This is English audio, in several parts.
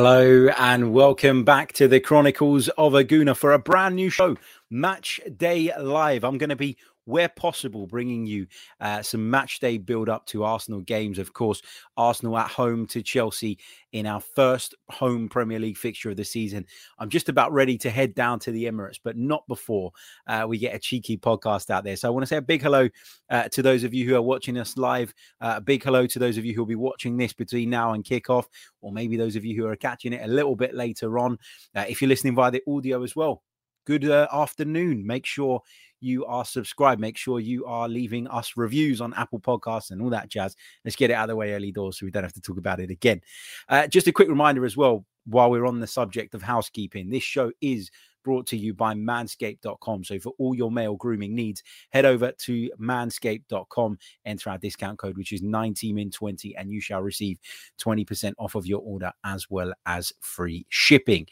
Hello and welcome back to the Chronicles of a Gooner for a brand new show, Match Day Live. I'm going to be where possible, bringing you uh, some match day build up to Arsenal games. Of course, Arsenal at home to Chelsea in our first home Premier League fixture of the season. I'm just about ready to head down to the Emirates, but not before uh, we get a cheeky podcast out there. So I want to say a big hello uh, to those of you who are watching us live. Uh, a big hello to those of you who will be watching this between now and kickoff, or maybe those of you who are catching it a little bit later on. Uh, if you're listening via the audio as well, good uh, afternoon. Make sure you are subscribed. Make sure you are leaving us reviews on Apple Podcasts and all that jazz. Let's get it out of the way early doors so we don't have to talk about it again. Uh, just a quick reminder as well, while we're on the subject of housekeeping, this show is brought to you by manscaped.com. So for all your male grooming needs, head over to manscaped.com, enter our discount code, which is 90min20, and you shall receive 20% off of your order as well as free shipping.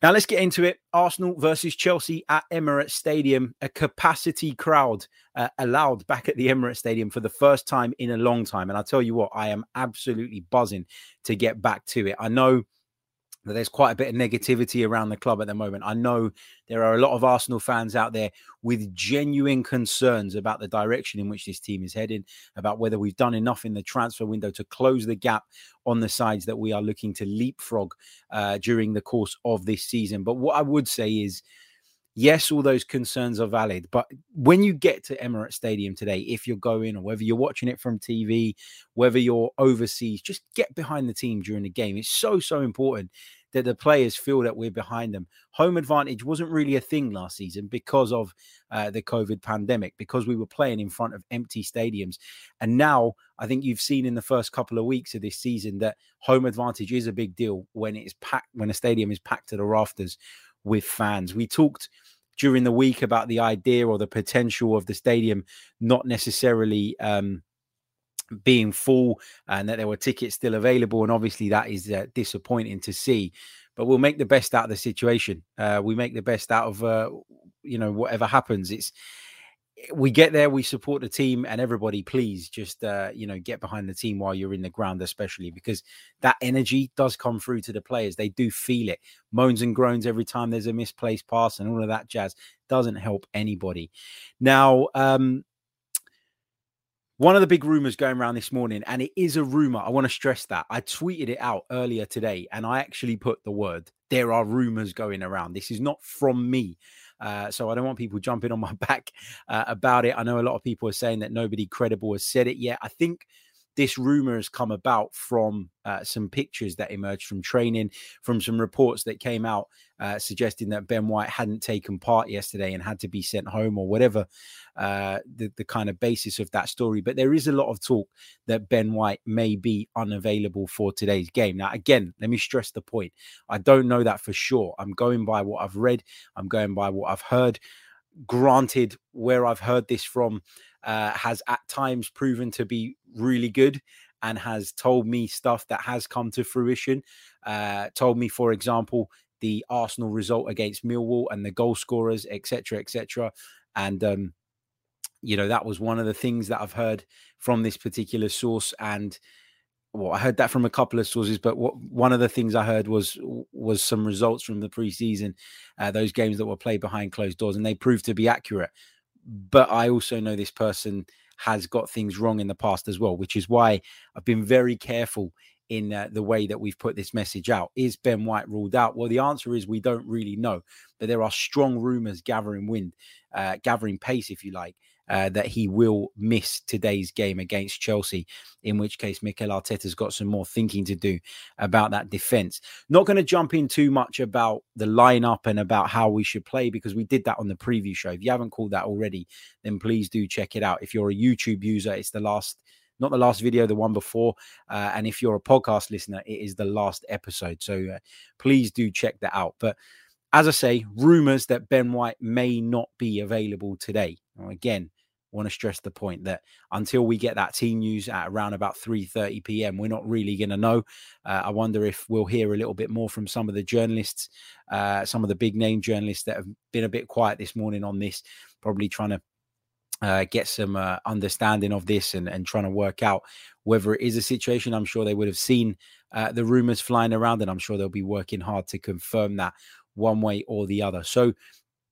Now let's get into it. Arsenal versus Chelsea at Emirates Stadium. A capacity crowd uh, allowed back at the Emirates Stadium for the first time in a long time. And I tell you what, I am absolutely buzzing to get back to it. I know that there's quite a bit of negativity around the club at the moment. I know there are a lot of Arsenal fans out there with genuine concerns about the direction in which this team is heading, about whether we've done enough in the transfer window to close the gap on the sides that we are looking to leapfrog uh, during the course of this season. But what I would say is, yes, all those concerns are valid. But when you get to Emirates Stadium today, if you're going or whether you're watching it from TV, whether you're overseas, just get behind the team during the game. It's so, so important that the players feel that we're behind them. Home advantage wasn't really a thing last season because of uh, the COVID pandemic, because we were playing in front of empty stadiums. And now I think you've seen in the first couple of weeks of this season that home advantage is a big deal when it's packed, when a stadium is packed to the rafters with fans. We talked during the week about the idea or the potential of the stadium not necessarily um, being full and that there were tickets still available. And obviously, that is uh, disappointing to see. But we'll make the best out of the situation. Uh, we make the best out of uh, you know whatever happens. It's we get there, we support the team, and everybody, please just uh, you know get behind the team while you're in the ground, especially because that energy does come through to the players. They do feel it. Moans and groans every time there's a misplaced pass and all of that jazz doesn't help anybody. Now, um, one of the big rumors going around this morning, and it is a rumor. I want to stress that. I tweeted it out earlier today, and I actually put the word there are rumors going around. This is not from me. Uh, so I don't want people jumping on my back uh, about it. I know a lot of people are saying that nobody credible has said it yet. I think this rumor has come about from uh, some pictures that emerged from training, from some reports that came out uh, suggesting that Ben White hadn't taken part yesterday and had to be sent home or whatever uh, the, the kind of basis of that story. But there is a lot of talk that Ben White may be unavailable for today's game. Now, again, let me stress the point. I don't know that for sure. I'm going by what I've read, I'm going by what I've heard. Granted, where I've heard this from, uh, has at times proven to be really good and has told me stuff that has come to fruition. Uh, told me, for example, the Arsenal result against Millwall and the goal scorers, etc., etc. And um, you know that was one of the things that I've heard from this particular source. And well, I heard that from a couple of sources, but what, one of the things I heard was was some results from the preseason, uh, those games that were played behind closed doors, and they proved to be accurate but I also know this person has got things wrong in the past as well, which is why I've been very careful in uh, the way that we've put this message out. Is Ben White ruled out? Well, the answer is we don't really know, but there are strong rumors gathering wind, uh, gathering pace, if you like, uh, that he will miss today's game against Chelsea, in which case Mikel Arteta's got some more thinking to do about that defense. Not going to jump in too much about the lineup and about how we should play because we did that on the preview show. If you haven't called that already, then please do check it out. If you're a YouTube user, it's the last not the last video, the one before. Uh, and if you're a podcast listener, it is the last episode. So uh, please do check that out. But as I say, rumors that Ben White may not be available today. Now, again, want to stress the point that until we get that team news at around about 3:30 p.m., we're not really going to know. Uh, I wonder if we'll hear a little bit more from some of the journalists, uh, some of the big name journalists that have been a bit quiet this morning on this, probably trying to uh, get some uh, understanding of this and, and trying to work out whether it is a situation. I'm sure they would have seen uh, the rumors flying around, and I'm sure they'll be working hard to confirm that one way or the other. So,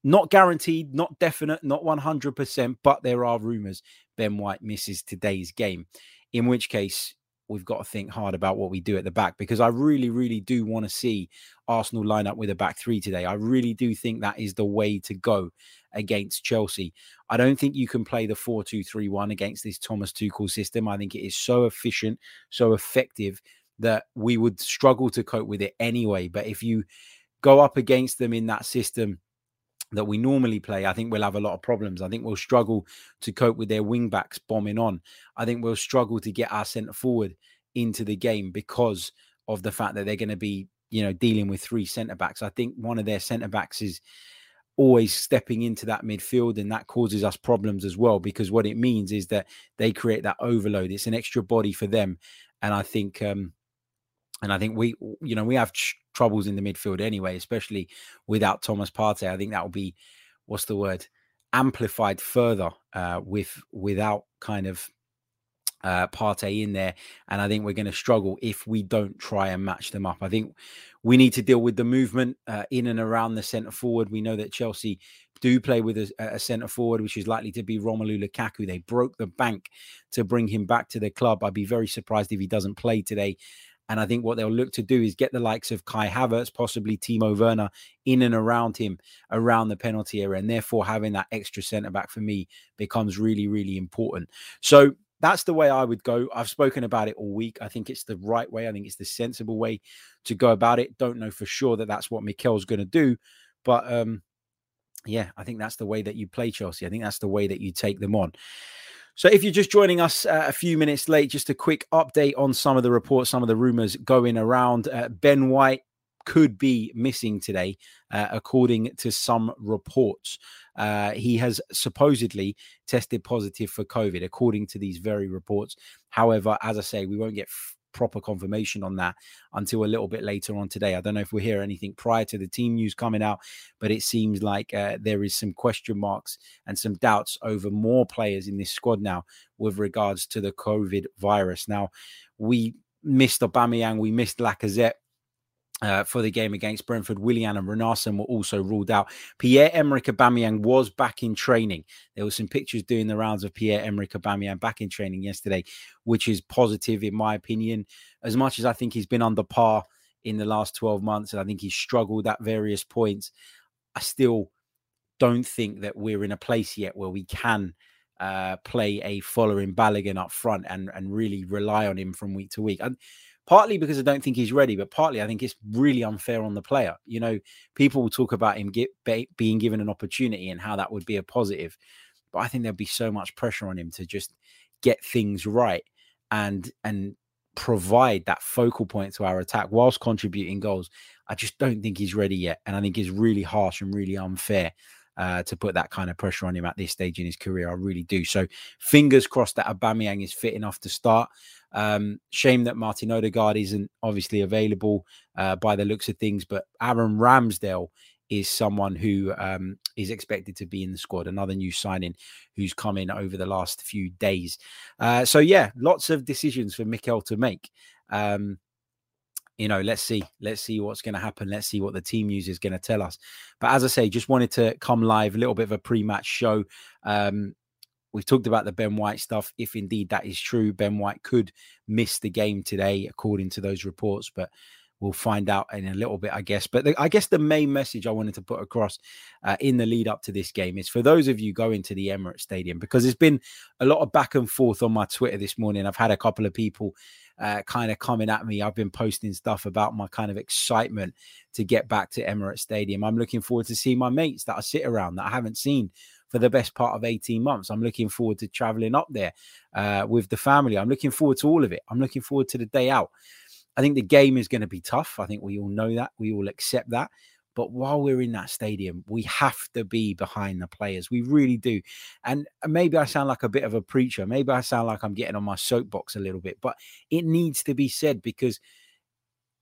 not guaranteed, not definite, not 100%, but there are rumors Ben White misses today's game, in which case we've got to think hard about what we do at the back because I really, really do want to see Arsenal line up with a back three today. I really do think that is the way to go against Chelsea. I don't think you can play the 4 2 3 1 against this Thomas Tuchel system. I think it is so efficient, so effective that we would struggle to cope with it anyway. But if you go up against them in that system, that we normally play, I think we'll have a lot of problems. I think we'll struggle to cope with their wing backs bombing on. I think we'll struggle to get our centre forward into the game because of the fact that they're going to be, you know, dealing with three centre backs. I think one of their centre backs is always stepping into that midfield and that causes us problems as well because what it means is that they create that overload it's an extra body for them and i think um and i think we you know we have troubles in the midfield anyway, especially without Thomas Partey. I think that will be what's the word amplified further uh, with without kind of uh, Partey in there, and I think we're going to struggle if we don't try and match them up. I think we need to deal with the movement uh, in and around the centre forward. We know that Chelsea do play with a, a centre forward, which is likely to be Romelu Lukaku. They broke the bank to bring him back to the club. I'd be very surprised if he doesn't play today. And I think what they'll look to do is get the likes of Kai Havertz, possibly Timo Werner, in and around him, around the penalty area. And therefore, having that extra centre back for me becomes really, really important. So that's the way I would go. I've spoken about it all week. I think it's the right way. I think it's the sensible way to go about it. Don't know for sure that that's what Mikel's going to do. But um, yeah, I think that's the way that you play Chelsea. I think that's the way that you take them on. So, if you're just joining us uh, a few minutes late, just a quick update on some of the reports, some of the rumors going around. Uh, ben White could be missing today, uh, according to some reports. Uh, he has supposedly tested positive for COVID, according to these very reports. However, as I say, we won't get proper confirmation on that until a little bit later on today. I don't know if we hear anything prior to the team news coming out, but it seems like uh, there is some question marks and some doubts over more players in this squad now with regards to the COVID virus. Now, we missed Aubameyang, we missed Lacazette uh, for the game against Brentford. Willian and Runarsson were also ruled out. Pierre-Emerick Aubameyang was back in training. There were some pictures doing the rounds of Pierre-Emerick Aubameyang back in training yesterday, which is positive in my opinion. As much as I think he's been under par in the last 12 months, and I think he's struggled at various points, I still don't think that we're in a place yet where we can uh, play a Folarin Balogun up front and, and really rely on him from week to week. And partly because I don't think he's ready, but partly I think it's really unfair on the player. You know, people will talk about him get, be, being given an opportunity and how that would be a positive, but I think there'd be so much pressure on him to just get things right and and provide that focal point to our attack whilst contributing goals. I just don't think he's ready yet, and I think it's really harsh and really unfair uh, to put that kind of pressure on him at this stage in his career. I really do. So fingers crossed that Aubameyang is fit enough to start. Um, shame that Martin Odegaard isn't obviously available uh, by the looks of things, but Aaron Ramsdale is someone who um, is expected to be in the squad. Another new signing who's come in over the last few days. Uh, so yeah, lots of decisions for Mikel to make. Um, you know, let's see, let's see what's going to happen. Let's see what the team news is going to tell us. But as I say, just wanted to come live, a little bit of a pre-match show. Um, we've talked about the Ben White stuff. If indeed that is true, Ben White could miss the game today, according to those reports. But we'll find out in a little bit, I guess. But the, I guess the main message I wanted to put across uh, in the lead up to this game is for those of you going to the Emirates Stadium, because there's been a lot of back and forth on my Twitter this morning. I've had a couple of people uh, kind of coming at me. I've been posting stuff about my kind of excitement to get back to Emirates Stadium. I'm looking forward to seeing my mates that I sit around that I haven't seen for the best part of 18 months. I'm looking forward to traveling up there uh, with the family. I'm looking forward to all of it. I'm looking forward to the day out. I think the game is going to be tough. I think we all know that. We all accept that. But while we're in that stadium, we have to be behind the players. We really do. And maybe I sound like a bit of a preacher. Maybe I sound like I'm getting on my soapbox a little bit, but it needs to be said because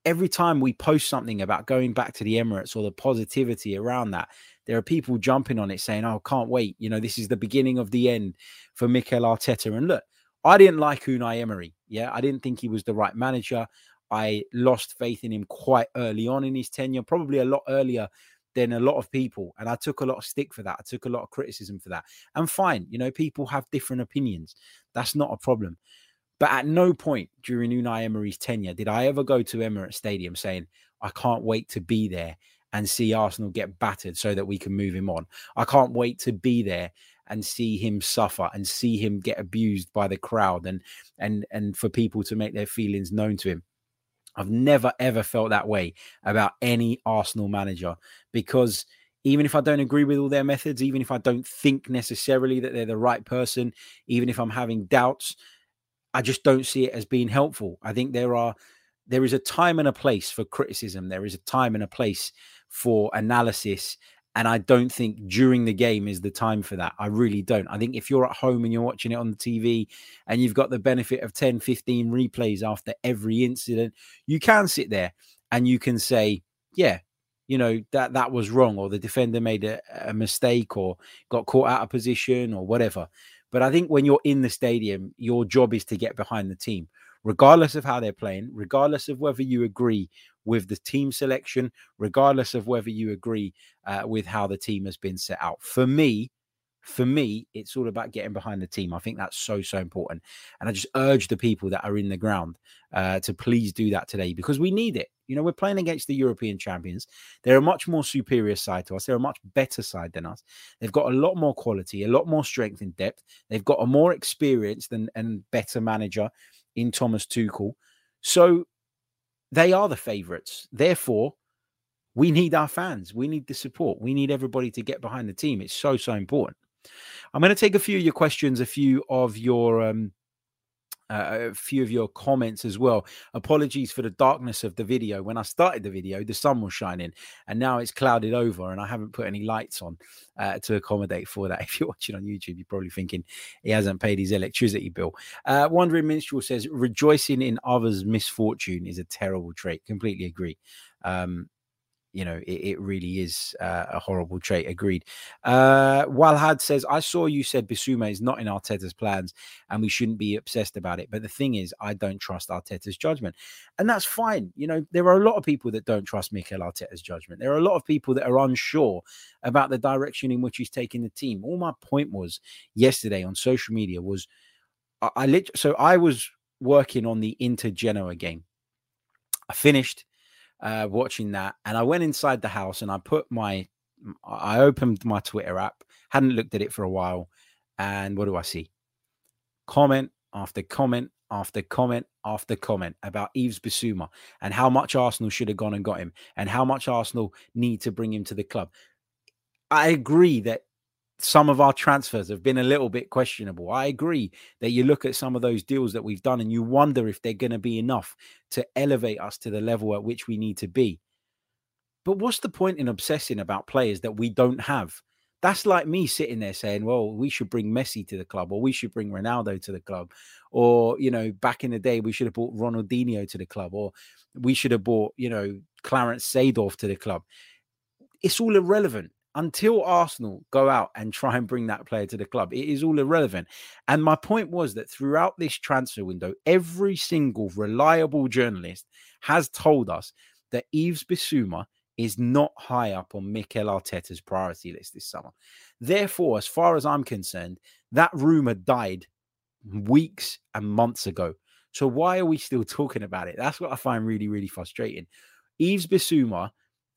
every time we post something about going back to the Emirates or the positivity around that, there are people jumping on it saying, Oh, can't wait. You know, this is the beginning of the end for Mikel Arteta. And look, I didn't like Unai Emery. Yeah, I didn't think he was the right manager. I lost faith in him quite early on in his tenure, probably a lot earlier than a lot of people. And I took a lot of stick for that. I took a lot of criticism for that. And fine, you know, people have different opinions. That's not a problem. But at no point during Unai Emery's tenure did I ever go to Emirates Stadium saying, I can't wait to be there and see Arsenal get battered so that we can move him on. I can't wait to be there and see him suffer and see him get abused by the crowd and and and for people to make their feelings known to him. I've never ever felt that way about any Arsenal manager because even if I don't agree with all their methods, even if I don't think necessarily that they're the right person, even if I'm having doubts, I just don't see it as being helpful. I think there are there is a time and a place for criticism. There is a time and a place for analysis and I don't think during the game is the time for that. I really don't. I think if you're at home and you're watching it on the TV and you've got the benefit of 10, 15 replays after every incident, you can sit there and you can say, yeah, you know, that that was wrong or the defender made a, a mistake or got caught out of position or whatever. But I think when you're in the stadium, your job is to get behind the team, regardless of how they're playing, regardless of whether you agree with the team selection, regardless of whether you agree uh, with how the team has been set out. For me, for me, it's all about getting behind the team. I think that's so, so important. And I just urge the people that are in the ground uh, to please do that today because we need it. You know, we're playing against the European champions. They're a much more superior side to us. They're a much better side than us. They've got a lot more quality, a lot more strength in depth. They've got a more experienced and, and better manager in Thomas Tuchel. So they are the favorites. Therefore, we need our fans. We need the support. We need everybody to get behind the team. It's so, so important. I'm going to take a few of your questions, a few of your um, uh, a few of your comments as well. Apologies for the darkness of the video. When I started the video, the sun was shining, and now it's clouded over, and I haven't put any lights on uh, to accommodate for that. If you're watching on YouTube, you're probably thinking he hasn't paid his electricity bill. Uh, Wandering Minstrel says, "Rejoicing in others' misfortune is a terrible trait." Completely agree. Um, you know, it, it really is uh, a horrible trait. Agreed. Uh, Walhad says, I saw you said Bissouma is not in Arteta's plans and we shouldn't be obsessed about it. But the thing is, I don't trust Arteta's judgment. And that's fine. You know, there are a lot of people that don't trust Mikel Arteta's judgment. There are a lot of people that are unsure about the direction in which he's taking the team. All my point was yesterday on social media was I, I lit- so I was working on the Inter Genoa game. I finished uh, watching that, and I went inside the house and I put my, I opened my Twitter app, hadn't looked at it for a while, and what do I see? Comment after comment after comment after comment about Yves Bissouma and how much Arsenal should have gone and got him, and how much Arsenal need to bring him to the club. I agree that some of our transfers have been a little bit questionable. I agree that you look at some of those deals that we've done and you wonder if they're going to be enough to elevate us to the level at which we need to be. But what's the point in obsessing about players that we don't have? That's like me sitting there saying, well, we should bring Messi to the club, or we should bring Ronaldo to the club, or, you know, back in the day, we should have brought Ronaldinho to the club, or we should have brought, you know, Clarence Seedorf to the club. It's all irrelevant until Arsenal go out and try and bring that player to the club, it is all irrelevant. And my point was that throughout this transfer window, every single reliable journalist has told us that Yves Bissouma is not high up on Mikel Arteta's priority list this summer. Therefore, as far as I'm concerned, that rumor died weeks and months ago. So why are we still talking about it? That's what I find really, really frustrating. Yves Bissouma,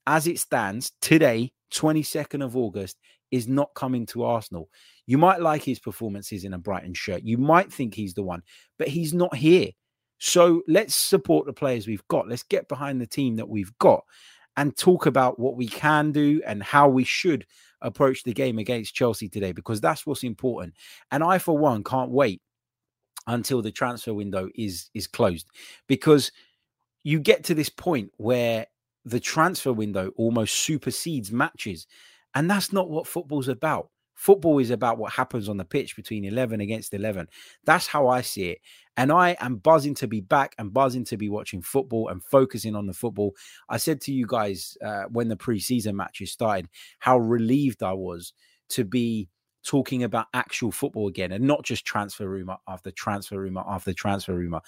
as it stands today, 22nd of August is not coming to Arsenal. You might like his performances in a Brighton shirt. You might think he's the one, but he's not here. So let's support the players we've got. Let's get behind the team that we've got and talk about what we can do and how we should approach the game against Chelsea today because that's what's important. And I for one can't wait until the transfer window is is closed because you get to this point where the transfer window almost supersedes matches. And that's not what football's about. Football is about what happens on the pitch between 11 against 11. That's how I see it. And I am buzzing to be back and buzzing to be watching football and focusing on the football. I said to you guys uh, when the preseason matches started how relieved I was to be talking about actual football again and not just transfer rumor after transfer rumor after transfer rumor.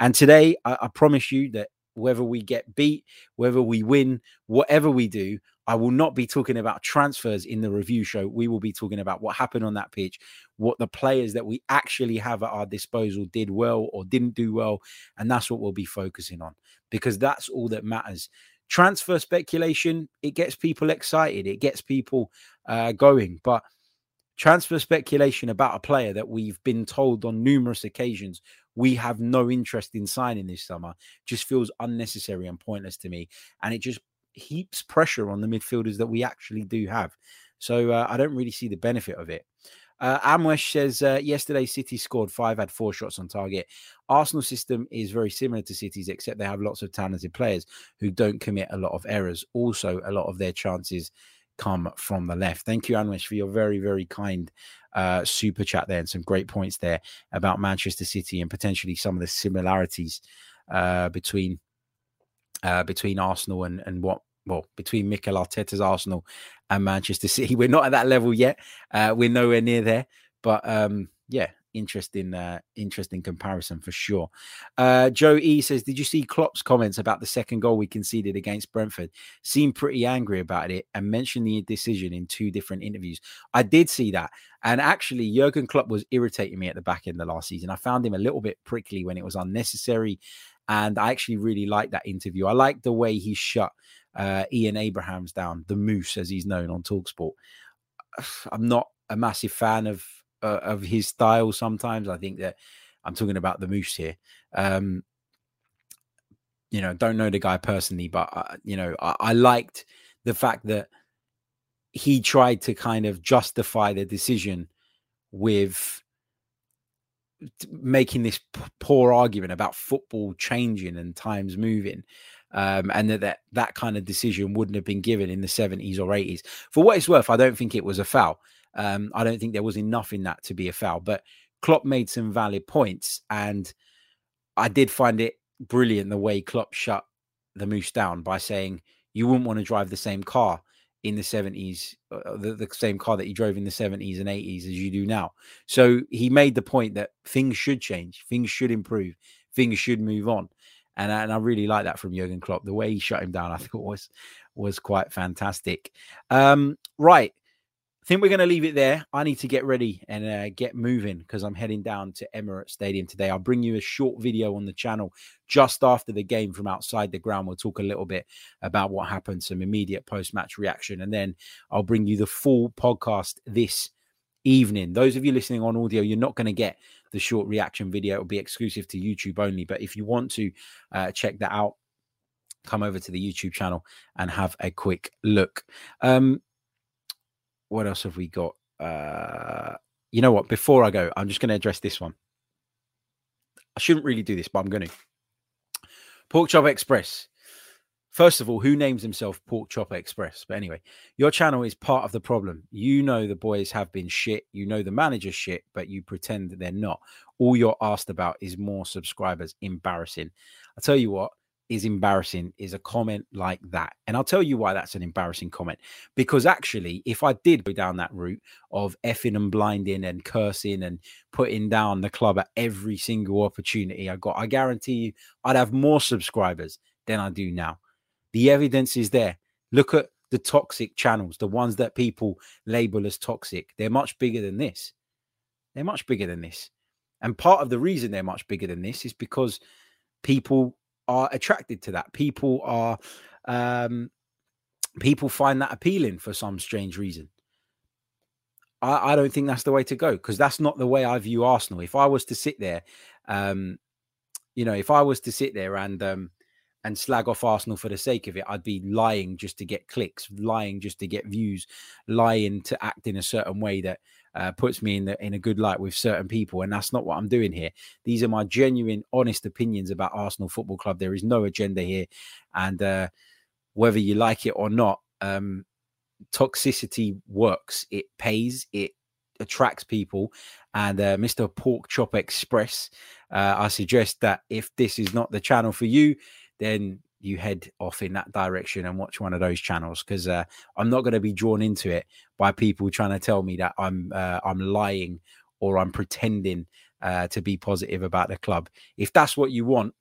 And today, I, I promise you that whether we get beat, whether we win, whatever we do, I will not be talking about transfers in the review show. We will be talking about what happened on that pitch, what the players that we actually have at our disposal did well or didn't do well. And that's what we'll be focusing on because that's all that matters. Transfer speculation, it gets people excited, it gets people uh, going. But transfer speculation about a player that we've been told on numerous occasions we have no interest in signing this summer just feels unnecessary and pointless to me. And it just heaps pressure on the midfielders that we actually do have. So uh, I don't really see the benefit of it. Uh, Amwesh says uh, yesterday City scored five, had four shots on target. Arsenal system is very similar to City's, except they have lots of talented players who don't commit a lot of errors. Also, a lot of their chances come from the left. Thank you, Amwesh, for your very, very kind uh, super chat there and some great points there about Manchester City and potentially some of the similarities uh, between uh, between Arsenal and and what well between Mikel Arteta's Arsenal and Manchester City. We're not at that level yet. Uh, we're nowhere near there, but um, yeah, interesting, uh, interesting comparison for sure. Uh, Joe E says, "Did you see Klopp's comments about the second goal we conceded against Brentford? Seemed pretty angry about it and mentioned the decision in two different interviews. I did see that, and actually, Jurgen Klopp was irritating me at the back end of last season. I found him a little bit prickly when it was unnecessary." And I actually really liked that interview. I like the way he shut uh, Ian Abrahams down, the Moose, as he's known on Talksport. I'm not a massive fan of uh, of his style sometimes. I think that I'm talking about the Moose here. Um, you know, don't know the guy personally, but uh, you know, I, I liked the fact that he tried to kind of justify the decision with making this p- poor argument about football changing and times moving um, and that, that that kind of decision wouldn't have been given in the 70s or 80s for what it's worth i don't think it was a foul um, I don't think there was enough in that to be a foul, but Klopp made some valid points, and I did find it brilliant the way Klopp shut the moose down by saying you wouldn't want to drive the same car in the 70s, uh, uh, the, the, same car that you drove in the 70s and 80s as you do now. So he made the point that things should change, things should improve, things should move on. And, and I really like that from Jurgen Klopp. The way he shut him down, I thought was was quite fantastic. Um, right think we're going to leave it there. I need to get ready and uh, get moving because I'm heading down to Emirates Stadium today. I'll bring you a short video on the channel just after the game from outside the ground. We'll talk a little bit about what happened, some immediate post match reaction, and then I'll bring you the full podcast this evening. Those of you listening on audio, you're not going to get the short reaction video. It'll be exclusive to YouTube only. But if you want to uh, check that out, come over to the YouTube channel and have a quick look. Um, what else have we got? Uh, you know what? Before I go, I'm just going to address this one. I shouldn't really do this, but I'm going to. Pork Chop Express. First of all, who names himself Pork Express? But anyway, your channel is part of the problem. You know the boys have been shit. You know the manager's shit, but you pretend that they're not. All you're asked about is more subscribers. Embarrassing. I tell you what, is embarrassing is a comment like that. And I'll tell you why that's an embarrassing comment. Because actually, if I did go down that route of effing and blinding and cursing and putting down the club at every single opportunity I got, I guarantee you I'd have more subscribers than I do now. The evidence is there. Look at the toxic channels, the ones that people label as toxic. They're much bigger than this. They're much bigger than this. And part of the reason they're much bigger than this is because people are attracted to that. People are um, people find that appealing for some strange reason. I, I don't think that's the way to go because that's not the way I view Arsenal. If I was to sit there, um, you know, if I was to sit there and um, and slag off Arsenal for the sake of it, I'd be lying just to get clicks, lying just to get views, lying to act in a certain way that uh, puts me in the, in a good light with certain people, and that's not what I'm doing here. These are my genuine, honest opinions about Arsenal Football Club. There is no agenda here, and uh, whether you like it or not, um, toxicity works. It pays. It attracts people. And uh, Mr. Pork Chop Express, uh, I suggest that if this is not the channel for you, then you head off in that direction and watch one of those channels because uh, I'm not going to be drawn into it by people trying to tell me that I'm uh, I'm lying or I'm pretending uh, to be positive about the club. If that's what you want,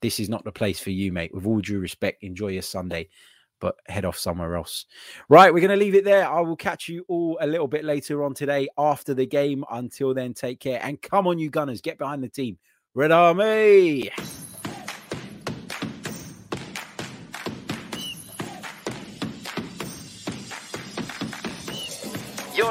this is not the place for you, mate. With all due respect, enjoy your Sunday, but head off somewhere else. Right, we're going to leave it there. I will catch you all a little bit later on today after the game. Until then, take care and come on, you Gunners, get behind the team. Red Army.